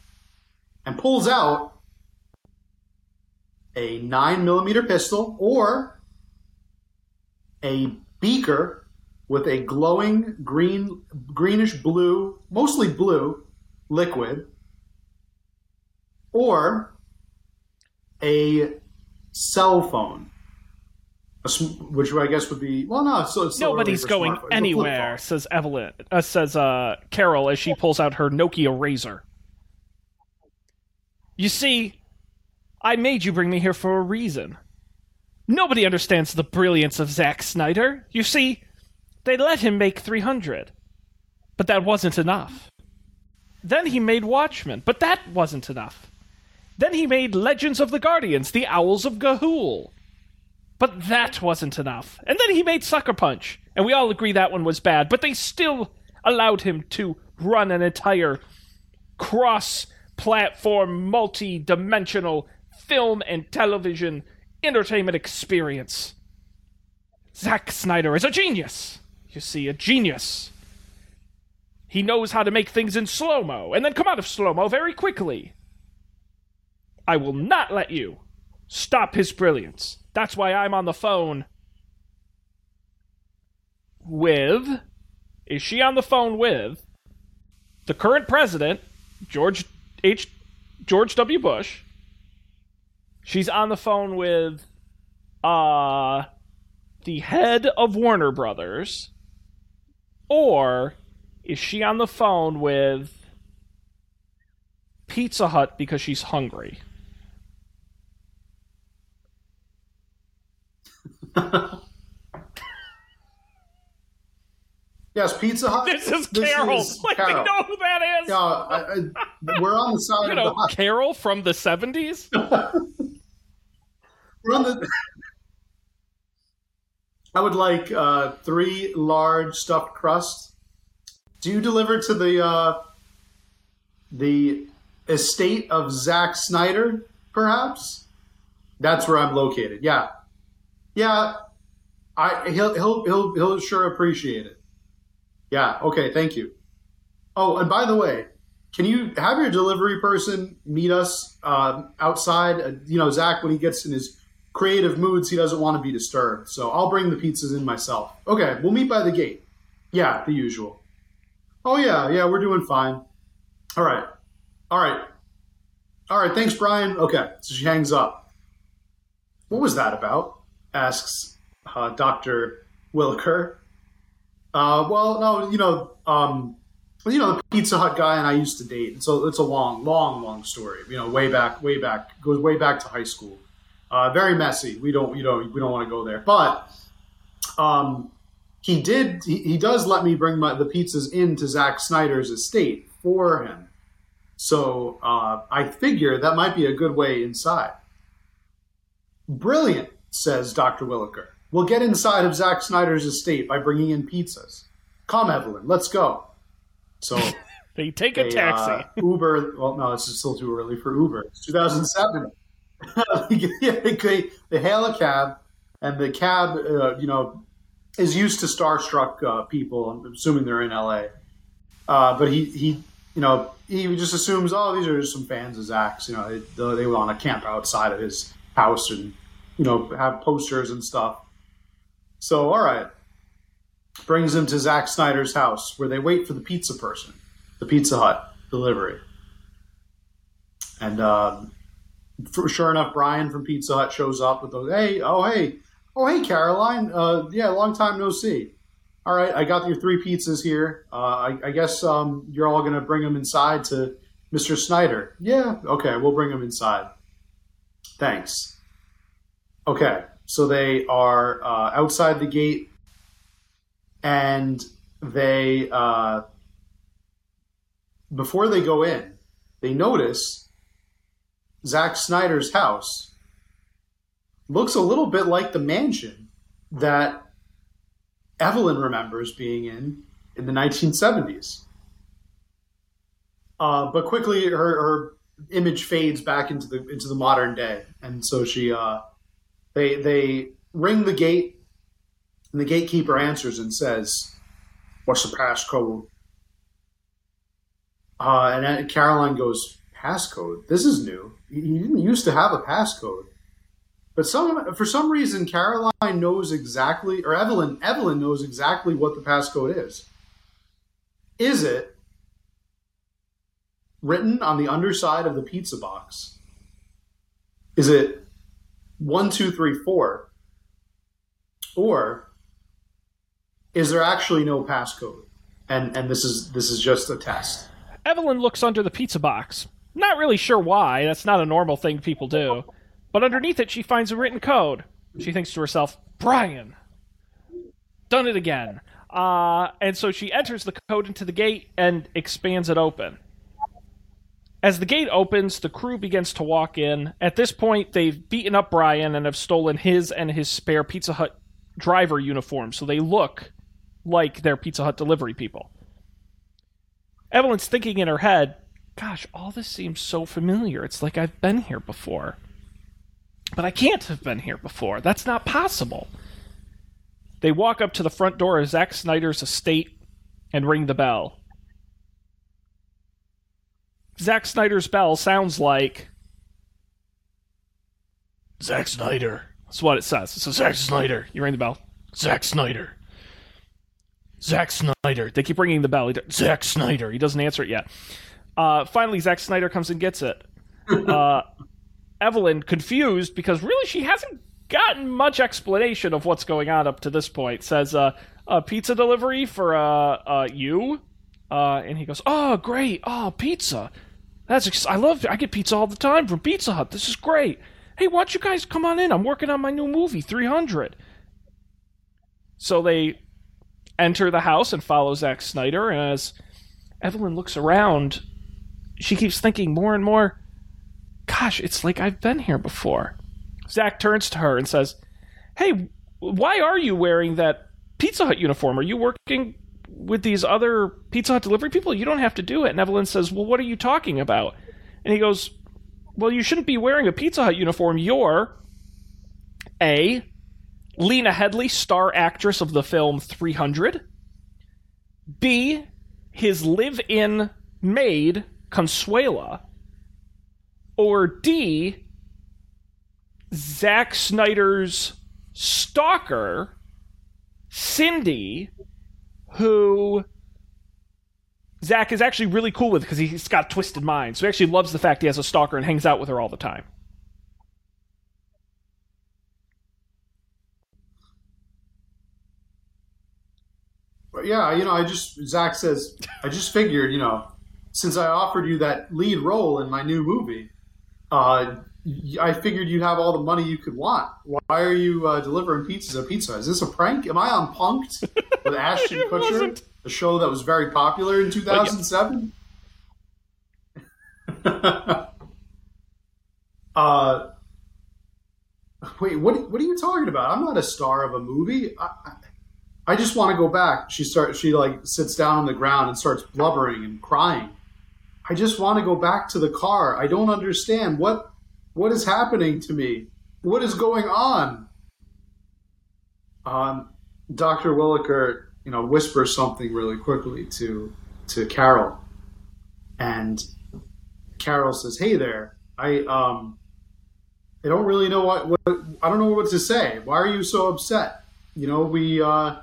and pulls out a nine millimeter pistol or a beaker with a glowing green, greenish blue, mostly blue liquid, or a cell phone, which I guess would be well, no, it's still, it's Nobody's going smartphone. It's a flip anywhere, says Evelyn. Uh, says uh, Carol as she pulls out her Nokia Razr. You see, I made you bring me here for a reason. Nobody understands the brilliance of Zack Snyder. You see, they let him make 300. But that wasn't enough. Then he made Watchmen, but that wasn't enough. Then he made Legends of the Guardians, The Owls of Ga'Hoole. But that wasn't enough. And then he made Sucker Punch, and we all agree that one was bad, but they still allowed him to run an entire cross platform, multi dimensional film and television entertainment experience. Zack Snyder is a genius. You see, a genius. He knows how to make things in slow mo and then come out of slow mo very quickly. I will not let you stop his brilliance. That's why I'm on the phone with. Is she on the phone with the current president, George H. George W. Bush? She's on the phone with uh the head of Warner Brothers. Or is she on the phone with Pizza Hut because she's hungry? Yes, Pizza Hut. This is Carol. is like Carol. they know who that is. Yeah, I, I, we're on the side you of know, the hut. Carol from the seventies. We're on the. I would like uh, three large stuffed crusts. Do you deliver to the uh, the estate of Zack Snyder, perhaps? That's where I'm located. Yeah, yeah. I he'll he'll he'll he'll sure appreciate it. Yeah. Okay. Thank you. Oh, and by the way, can you have your delivery person meet us um, outside? Uh, you know, Zach, when he gets in his creative moods, he doesn't want to be disturbed. So I'll bring the pizzas in myself. Okay, we'll meet by the gate. Yeah, the usual. Oh, yeah, yeah, we're doing fine. All right. All right. All right, thanks, Brian. Okay, so she hangs up. What was that about? asks uh, Dr. Williker. Uh, well, no, you know, um, you know, the Pizza Hut guy and I used to date. So it's a long, long, long story. You know, way back, way back, goes way back to high school. Uh, very messy. We don't, you know, we don't want to go there. But um, he did. He, he does let me bring my, the pizzas into Zack Snyder's estate for him. So uh, I figure that might be a good way inside. Brilliant, says Dr. Williker. We'll get inside of Zack Snyder's estate by bringing in pizzas. Come, Evelyn, let's go. So They take a they, taxi. uh, Uber. Well, no, this is still too early for Uber. It's 2007. yeah, they, they hail a cab, and the cab, uh, you know, is used to starstruck uh, people. I'm assuming they're in LA. Uh, but he, he, you know, he just assumes, oh, these are just some fans of Zach's. You know, they, they want to camp outside of his house and, you know, have posters and stuff. So, all right. Brings him to Zack Snyder's house where they wait for the pizza person, the Pizza Hut delivery. And um, for, sure enough, Brian from Pizza Hut shows up with those. Hey, oh hey, oh hey, Caroline. Uh, yeah, long time no see. All right, I got your three pizzas here. Uh, I, I guess um, you're all gonna bring them inside to Mr. Snyder. Yeah, okay, we'll bring them inside. Thanks. Okay, so they are uh, outside the gate, and they uh, before they go in, they notice Zack Snyder's house looks a little bit like the mansion that Evelyn remembers being in in the 1970s. Uh, but quickly, her, her image fades back into the into the modern day, and so she uh, they they ring the gate, and the gatekeeper answers and says, "What's the passcode?" Uh, and Caroline goes, "Passcode? This is new. He didn't used to have a passcode." But some for some reason, Caroline knows exactly, or Evelyn Evelyn knows exactly what the passcode is. Is it written on the underside of the pizza box? Is it one, two, three, four? Or is there actually no passcode? And and this is this is just a test. Evelyn looks under the pizza box. Not really sure why. That's not a normal thing people do. But underneath it, she finds a written code. She thinks to herself, Brian, done it again. Uh, and so she enters the code into the gate and expands it open. As the gate opens, the crew begins to walk in. At this point, they've beaten up Brian and have stolen his and his spare Pizza Hut driver uniform, so they look like they're Pizza Hut delivery people. Evelyn's thinking in her head, gosh, all this seems so familiar. It's like I've been here before. But I can't have been here before. That's not possible. They walk up to the front door of Zack Snyder's estate and ring the bell. Zack Snyder's bell sounds like Zack Snyder. That's what it says. It says Zack Snyder. You ring the bell. Zack Snyder. Zack Snyder. They keep ringing the bell. Zack Snyder. He doesn't answer it yet. Uh, finally, Zack Snyder comes and gets it. Uh, Evelyn, confused because really she hasn't gotten much explanation of what's going on up to this point, says, uh, uh pizza delivery for uh, uh, you? Uh, and he goes, oh, great. Oh, pizza. That's ex- I love I get pizza all the time from Pizza Hut. This is great. Hey, why don't you guys come on in? I'm working on my new movie, 300. So they enter the house and follow Zack Snyder. And as Evelyn looks around, she keeps thinking more and more, gosh, it's like I've been here before. Zack turns to her and says, Hey, why are you wearing that Pizza Hut uniform? Are you working with these other Pizza Hut delivery people? You don't have to do it. And Evelyn says, Well, what are you talking about? And he goes, Well, you shouldn't be wearing a Pizza Hut uniform. You're A. Lena Headey, star actress of the film 300. B. His live in maid, Consuela. Or D. Zack Snyder's stalker, Cindy, who Zach is actually really cool with because he's got twisted mind. So he actually loves the fact he has a stalker and hangs out with her all the time. Yeah, you know, I just Zach says I just figured, you know, since I offered you that lead role in my new movie, uh, I figured you'd have all the money you could want. Why are you uh, delivering pizzas at Pizza? Hut? Is this a prank? Am I on Punked with Ashton Kutcher, wasn't. the show that was very popular in 2007? uh, wait, what? What are you talking about? I'm not a star of a movie. I, I, I just want to go back. She starts. She like sits down on the ground and starts blubbering and crying. I just want to go back to the car. I don't understand what what is happening to me. What is going on? Um, Doctor Williker, you know, whispers something really quickly to to Carol, and Carol says, "Hey there, I um, I don't really know what, what I don't know what to say. Why are you so upset? You know, we uh,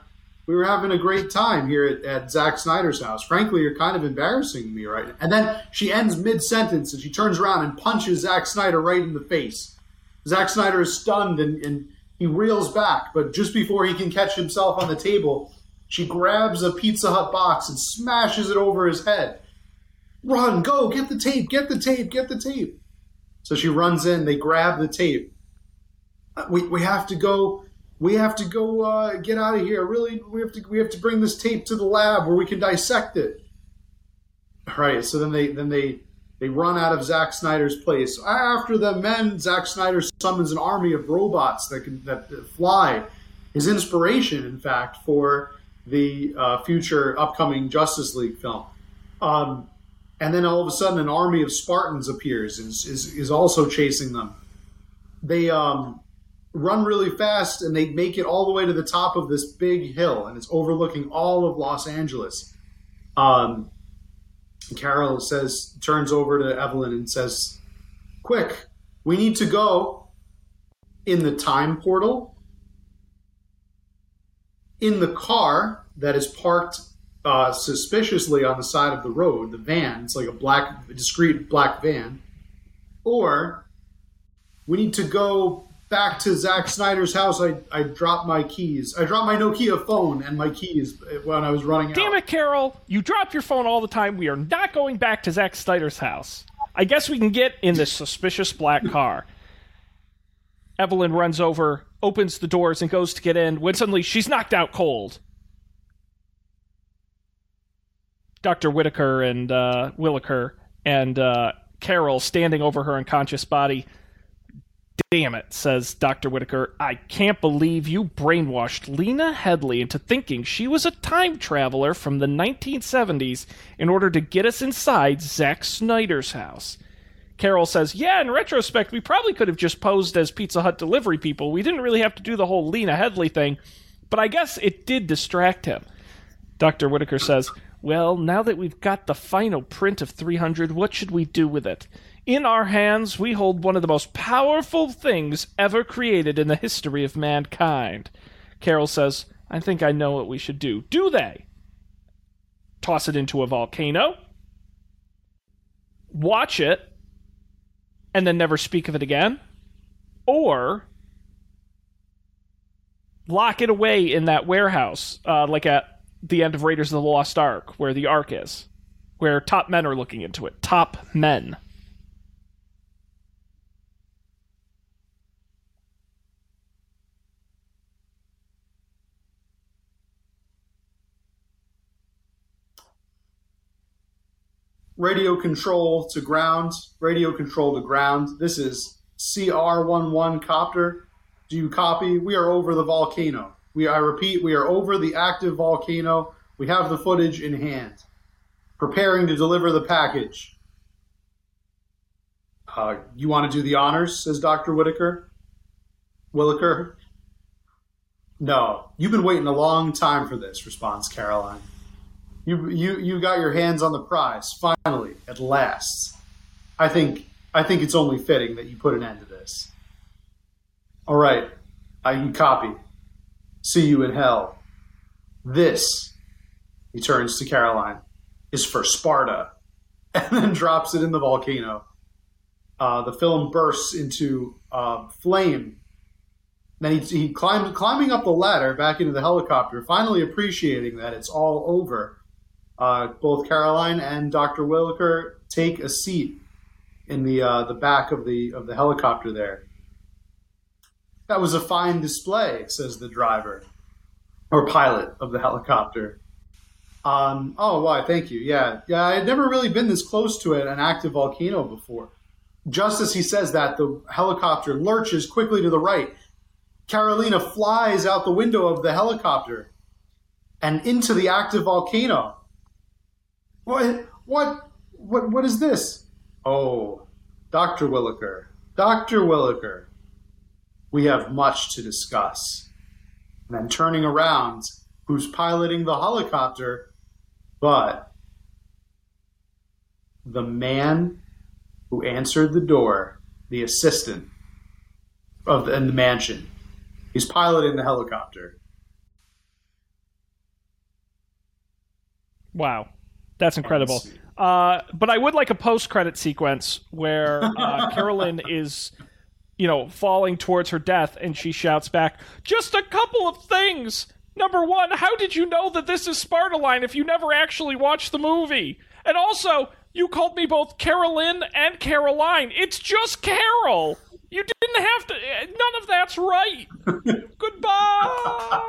we were having a great time here at, at Zack Snyder's house. Frankly, you're kind of embarrassing me right now. And then she ends mid sentence and she turns around and punches Zack Snyder right in the face. Zack Snyder is stunned and, and he reels back, but just before he can catch himself on the table, she grabs a Pizza Hut box and smashes it over his head. Run, go, get the tape, get the tape, get the tape. So she runs in, they grab the tape. Uh, We, we have to go we have to go uh, get out of here. Really, we have to we have to bring this tape to the lab where we can dissect it. All right. So then they then they they run out of Zack Snyder's place. After the men, Zack Snyder summons an army of robots that can that, fly. His inspiration, in fact, for the uh, future upcoming Justice League film. Um, and then all of a sudden, an army of Spartans appears is, is, is also chasing them. They um, run really fast and they make it all the way to the top of this big hill and it's overlooking all of Los Angeles. Um, Carol says, turns over to Evelyn and says, Quick, we need to go. in the time portal. In the car that is parked uh, suspiciously on the side of the road, the van, it's like a black, discreet black van. Or we need to go back to Zack Snyder's house. I, I dropped my keys. I dropped my Nokia phone and my keys when I was running out. Damn it, Carol! You drop your phone all the time. We are not going back to Zack Snyder's house. I guess we can get in this suspicious black car. Evelyn runs over, opens the doors, and goes to get in when suddenly she's knocked out cold. Dr. Whitaker and uh, Williker and uh, Carol standing over her unconscious body. Damn it, says Dr. Whitaker. I can't believe you brainwashed Lena Headey into thinking she was a time traveler from the 1970s in order to get us inside Zack Snyder's house. Carol says, Yeah, in retrospect, we probably could have just posed as Pizza Hut delivery people. We didn't really have to do the whole Lena Headey thing, but I guess it did distract him. Dr. Whitaker says, Well, now that we've got the final print of 300, what should we do with it? In our hands, we hold one of the most powerful things ever created in the history of mankind. Carol says, I think I know what we should do. Do they? Toss it into a volcano? Watch it? And then never speak of it again? Or lock it away in that warehouse, uh, like at the end of Raiders of the Lost Ark, where the Ark is, where top men are looking into it. Top men. Radio control to ground, radio control to ground. This is CR11 copter. Do you copy? We are over the volcano. We I repeat, we are over the active volcano. We have the footage in hand. Preparing to deliver the package. Uh, you want to do the honors, says Dr. Whitaker. Williker. No, you've been waiting a long time for this, responds Caroline. You you you got your hands on the prize finally at last. I think I think it's only fitting that you put an end to this. All right, I can copy. See you in hell. This, he turns to Caroline, is for Sparta, and then drops it in the volcano. Uh, the film bursts into uh, flame. Then he, he climbed, climbing up the ladder back into the helicopter, finally appreciating that it's all over. Uh, both Caroline and Dr. Williker take a seat in the uh, the back of the of the helicopter there. That was a fine display, says the driver or pilot of the helicopter. Um, oh, why? Thank you. Yeah, yeah. I had never really been this close to an active volcano before. Just as he says that, the helicopter lurches quickly to the right. Carolina flies out the window of the helicopter and into the active volcano. What? What? What? What is this? Oh, Doctor Williker. Doctor Williker. We have much to discuss. And then turning around, who's piloting the helicopter? But the man who answered the door, the assistant of the, in the mansion. He's piloting the helicopter. Wow, that's incredible. Uh, but I would like a post-credit sequence where uh, Carolyn is, you know, falling towards her death, and she shouts back, "Just a couple of things. Number one, how did you know that this is Sparta Line if you never actually watched the movie? And also, you called me both Carolyn and Caroline. It's just Carol. You didn't have to. None of that's right. Goodbye."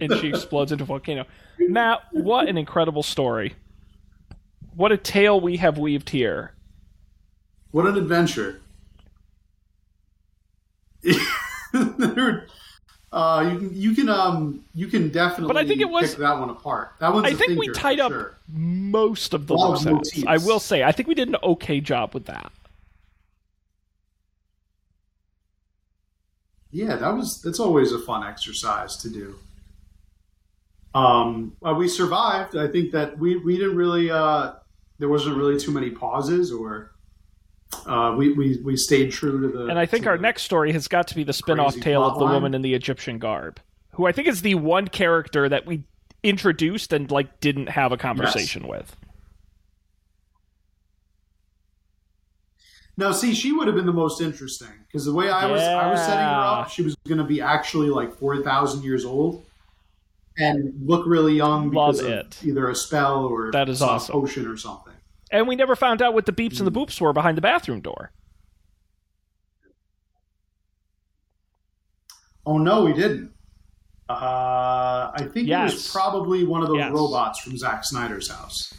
and she explodes into a volcano. Matt, what an incredible story. What a tale we have weaved here. What an adventure! uh, you can you can um you can definitely. But I think it was- pick that one apart. That one's. I think we tied up Sure. most of the loose ends. I will say, I think we did an okay job with that. Yeah, that was that's always a fun exercise to do. Um, we survived. I think that we we didn't really. Uh, there wasn't really too many pauses or uh, we, we we stayed true to the. And I think our next story has got to be the spin-off tale of the plotline. woman in the Egyptian garb, who I think is the one character that we introduced and like didn't have a conversation with. Now, see, she would have been the most interesting because the way I was I was setting her up, she was going to be actually like four thousand years old and look really young because Love it. either a spell or That is some awesome. potion or something. And we never found out what the beeps and the boops were behind the bathroom door. Oh no, we didn't. Uh, I think it was probably one of those Yes. robots from Zack Snyder's house.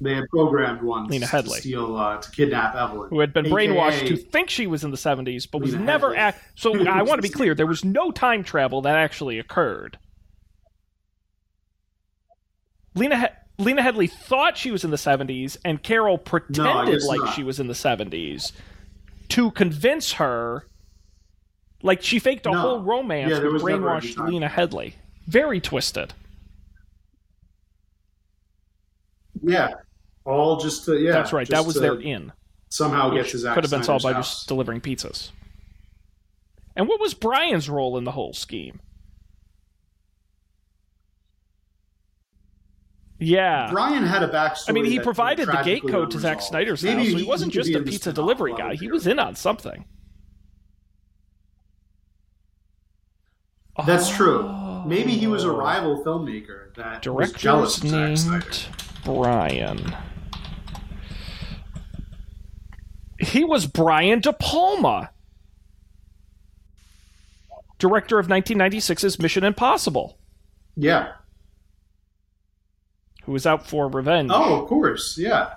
They had programmed one Lena to Headey. steal uh, to kidnap Evelyn, who had been AKA brainwashed to think she was in the 70s, but was Lena never Headey. act. So I want to be clear: there was no time travel that actually occurred. Lena he- Lena Headey thought she was in the 70s, and Carol pretended guess like not. she was in the 70s to convince her. Like she faked a No. whole romance Yeah, there with was never any brainwashed. Lena Headey. Very twisted. Yeah, all just to yeah. That's right. That was their in. Somehow get which to Zack could have been solved by just delivering pizzas. And what was Brian's role in the whole scheme? Yeah. Brian had a backstory. I mean, he provided the gate code to Zack. Snyder's Maybe house, so he wasn't just a pizza delivery guy. He was in on something. That's true. Oh. Maybe he was a oh. rival filmmaker that was jealous Director's of Zack Snyder. Brian. He was Brian De Palma, director of 1996's Mission Impossible, Yeah. who was out for revenge. Oh, of course. Yeah.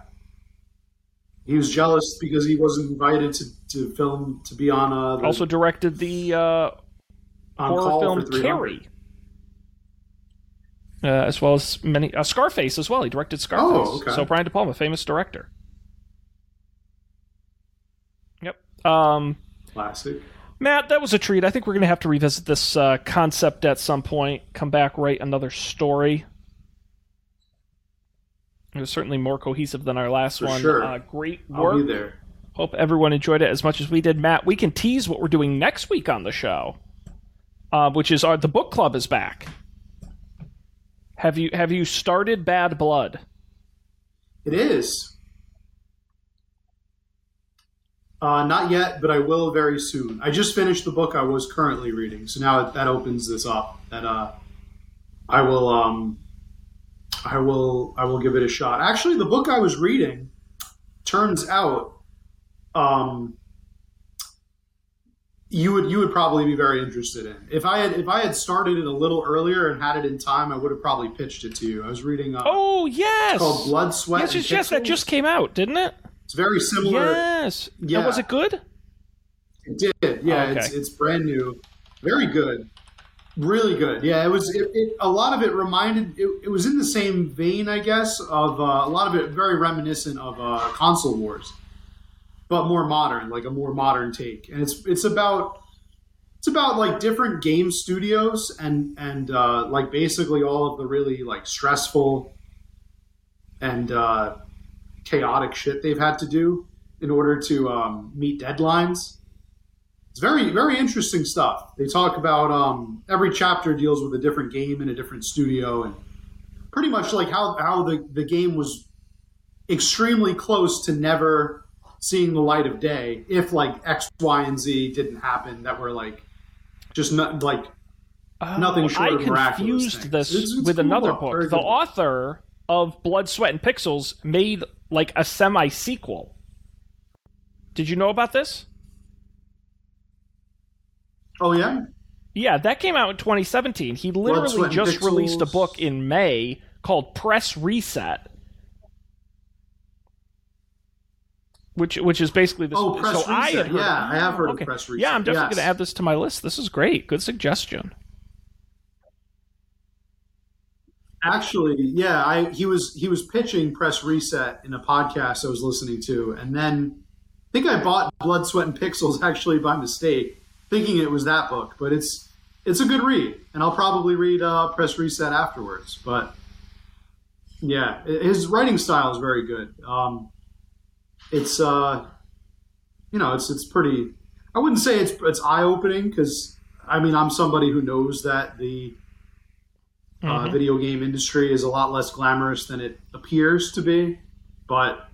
He was jealous because he wasn't invited to, to film to be on uh, the, also directed the uh, on horror film Carrie, uh, as well as many uh, Scarface as well. He directed Scarface. Oh, okay. So Brian De Palma, famous director. Um, Classic. Matt, that was a treat. I think we're going to have to revisit this uh, concept at some point. Come back, write another story. It was certainly more cohesive than our last For one. sure. Uh, great I'll be there. Hope everyone enjoyed it as much as we did. Matt, we can tease what we're doing next week on the show, uh, which is our the book club is back. Have you have you started Bad Blood? It is. Uh, not yet, but I will very soon. I just finished the book I was currently reading, so now that opens this up. That uh, I will, um, I will, I will give it a shot. Actually, the book I was reading turns out, um, you would you would probably be very interested in. If I had if I had started it a little earlier and had it in time, I would have probably pitched it to you. I was reading. Uh, Oh yes, called Blood, Sweat, yes, and yes, yes. That just came out, didn't it? It's very similar. Yes. And Yeah. was it good? It did. Yeah, Oh, okay. it's it's brand new. Very good. Really good. Yeah, it was. It, it, a lot of it reminded. It, it was in the same vein, I guess, of uh, a lot of it very reminiscent of uh, console wars, but more modern, like a more modern take. And it's it's about it's about like different game studios and and uh, like basically all of the really like stressful and uh, chaotic shit they've had to do in order to um, meet deadlines. It's very, very interesting stuff. They talk about um, every chapter deals with a different game in a different studio, and pretty much like how, how the, the game was extremely close to never seeing the light of day if like X, Y, and Z didn't happen that were like just not like Nothing Oh, short I of miraculous confused things. this It's- it's with cool another book. book. The author of Blood, Sweat, and Pixels made like a semi sequel. Did you know about this? oh yeah Yeah, that came out in 2017. He literally and just released a book in May called Press Reset. Which, which is basically this. Oh, Press so Reset. heard, Yeah, I have heard of okay. Press Reset. Yeah, I'm definitely Yes. going to add this to my list. This is great. Good suggestion. Actually, yeah, I he was he was pitching Press Reset in a podcast I was listening to, and then I think I bought Blood, Sweat, and Pixels actually by mistake, thinking it was that book. But it's it's a good read, and I'll probably read uh, Press Reset afterwards. But yeah, his writing style is very good. Um, it's uh, you know, it's it's pretty. I wouldn't say it's it's eye opening because I mean I'm somebody who knows that the uh, video game industry is a lot less glamorous than it appears to be. But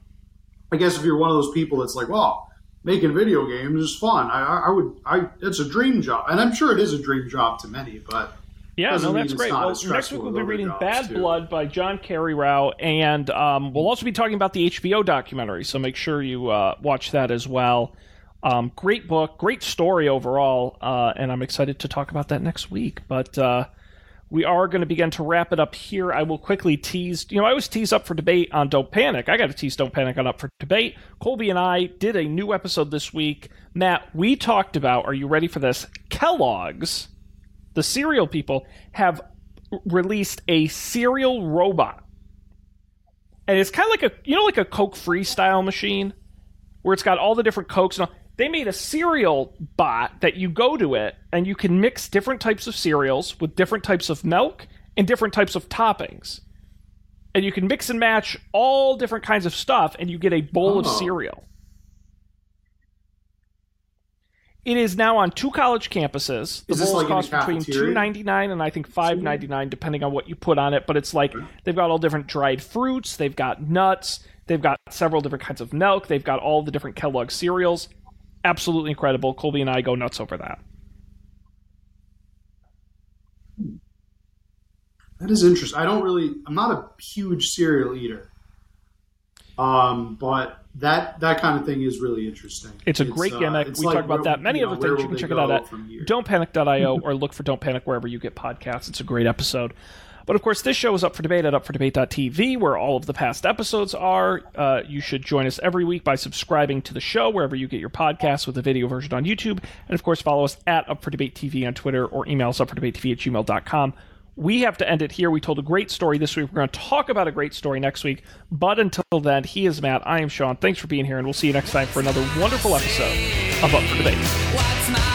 I guess if you're one of those people that's like, well, making video games is fun. I, I, I would, I it's a dream job, and I'm sure it is a dream job to many. But Yeah, no, that's great. Well, next week we'll be reading Bad too. Blood by John Carreyrou, and um, we'll also be talking about the HBO documentary. So make sure you uh, watch that as well. Um, great book, great story overall, uh, and I'm excited to talk about that next week. But uh, we are going to begin to wrap it up here. I will quickly tease. You know, I always tease up for debate on Don't Panic. I got to tease Don't Panic on Up for Debate. Colby and I did a new episode this week. Matt, we talked about. Are you ready for this? Kellogg's the cereal people have released a cereal robot. And it's kind of like a you know like a Coke freestyle machine where it's got all the different Cokes and all. They made a cereal bot that you go to it and you can mix different types of cereals with different types of milk and different types of toppings. And you can mix and match all different kinds of stuff and you get a bowl of Oh. cereal. It is now on two college campuses. The Is bowls like cost between two ninety nine and I think five ninety nine, depending on what you put on it. But it's like they've got all different dried fruits, they've got nuts, they've got several different kinds of milk, they've got all the different Kellogg cereals. Absolutely incredible. Colby and I go nuts over that. that is interesting. I don't really. I'm not a huge cereal eater. Um, but that that kind of thing is really interesting. It's a great uh, gimmick. it's We like talk about that. Many you other things you can check it out at don'tpanic.io or look for Don't Panic wherever you get podcasts. It's a great episode. But of course, this show is up for debate at upfordebate.tv, where all of the past episodes are. Uh, you should join us every week by subscribing to the show wherever you get your podcasts with a video version on YouTube. And of course, follow us at Up for Debate TV on Twitter or email us upfordebatetv at gmail.com. We have to end it here. We told a great story this week. We're going to talk about a great story next week. But until then, he is Matt. I am Sean. Thanks for being here, and we'll see you next time for another wonderful episode of Up for Debate.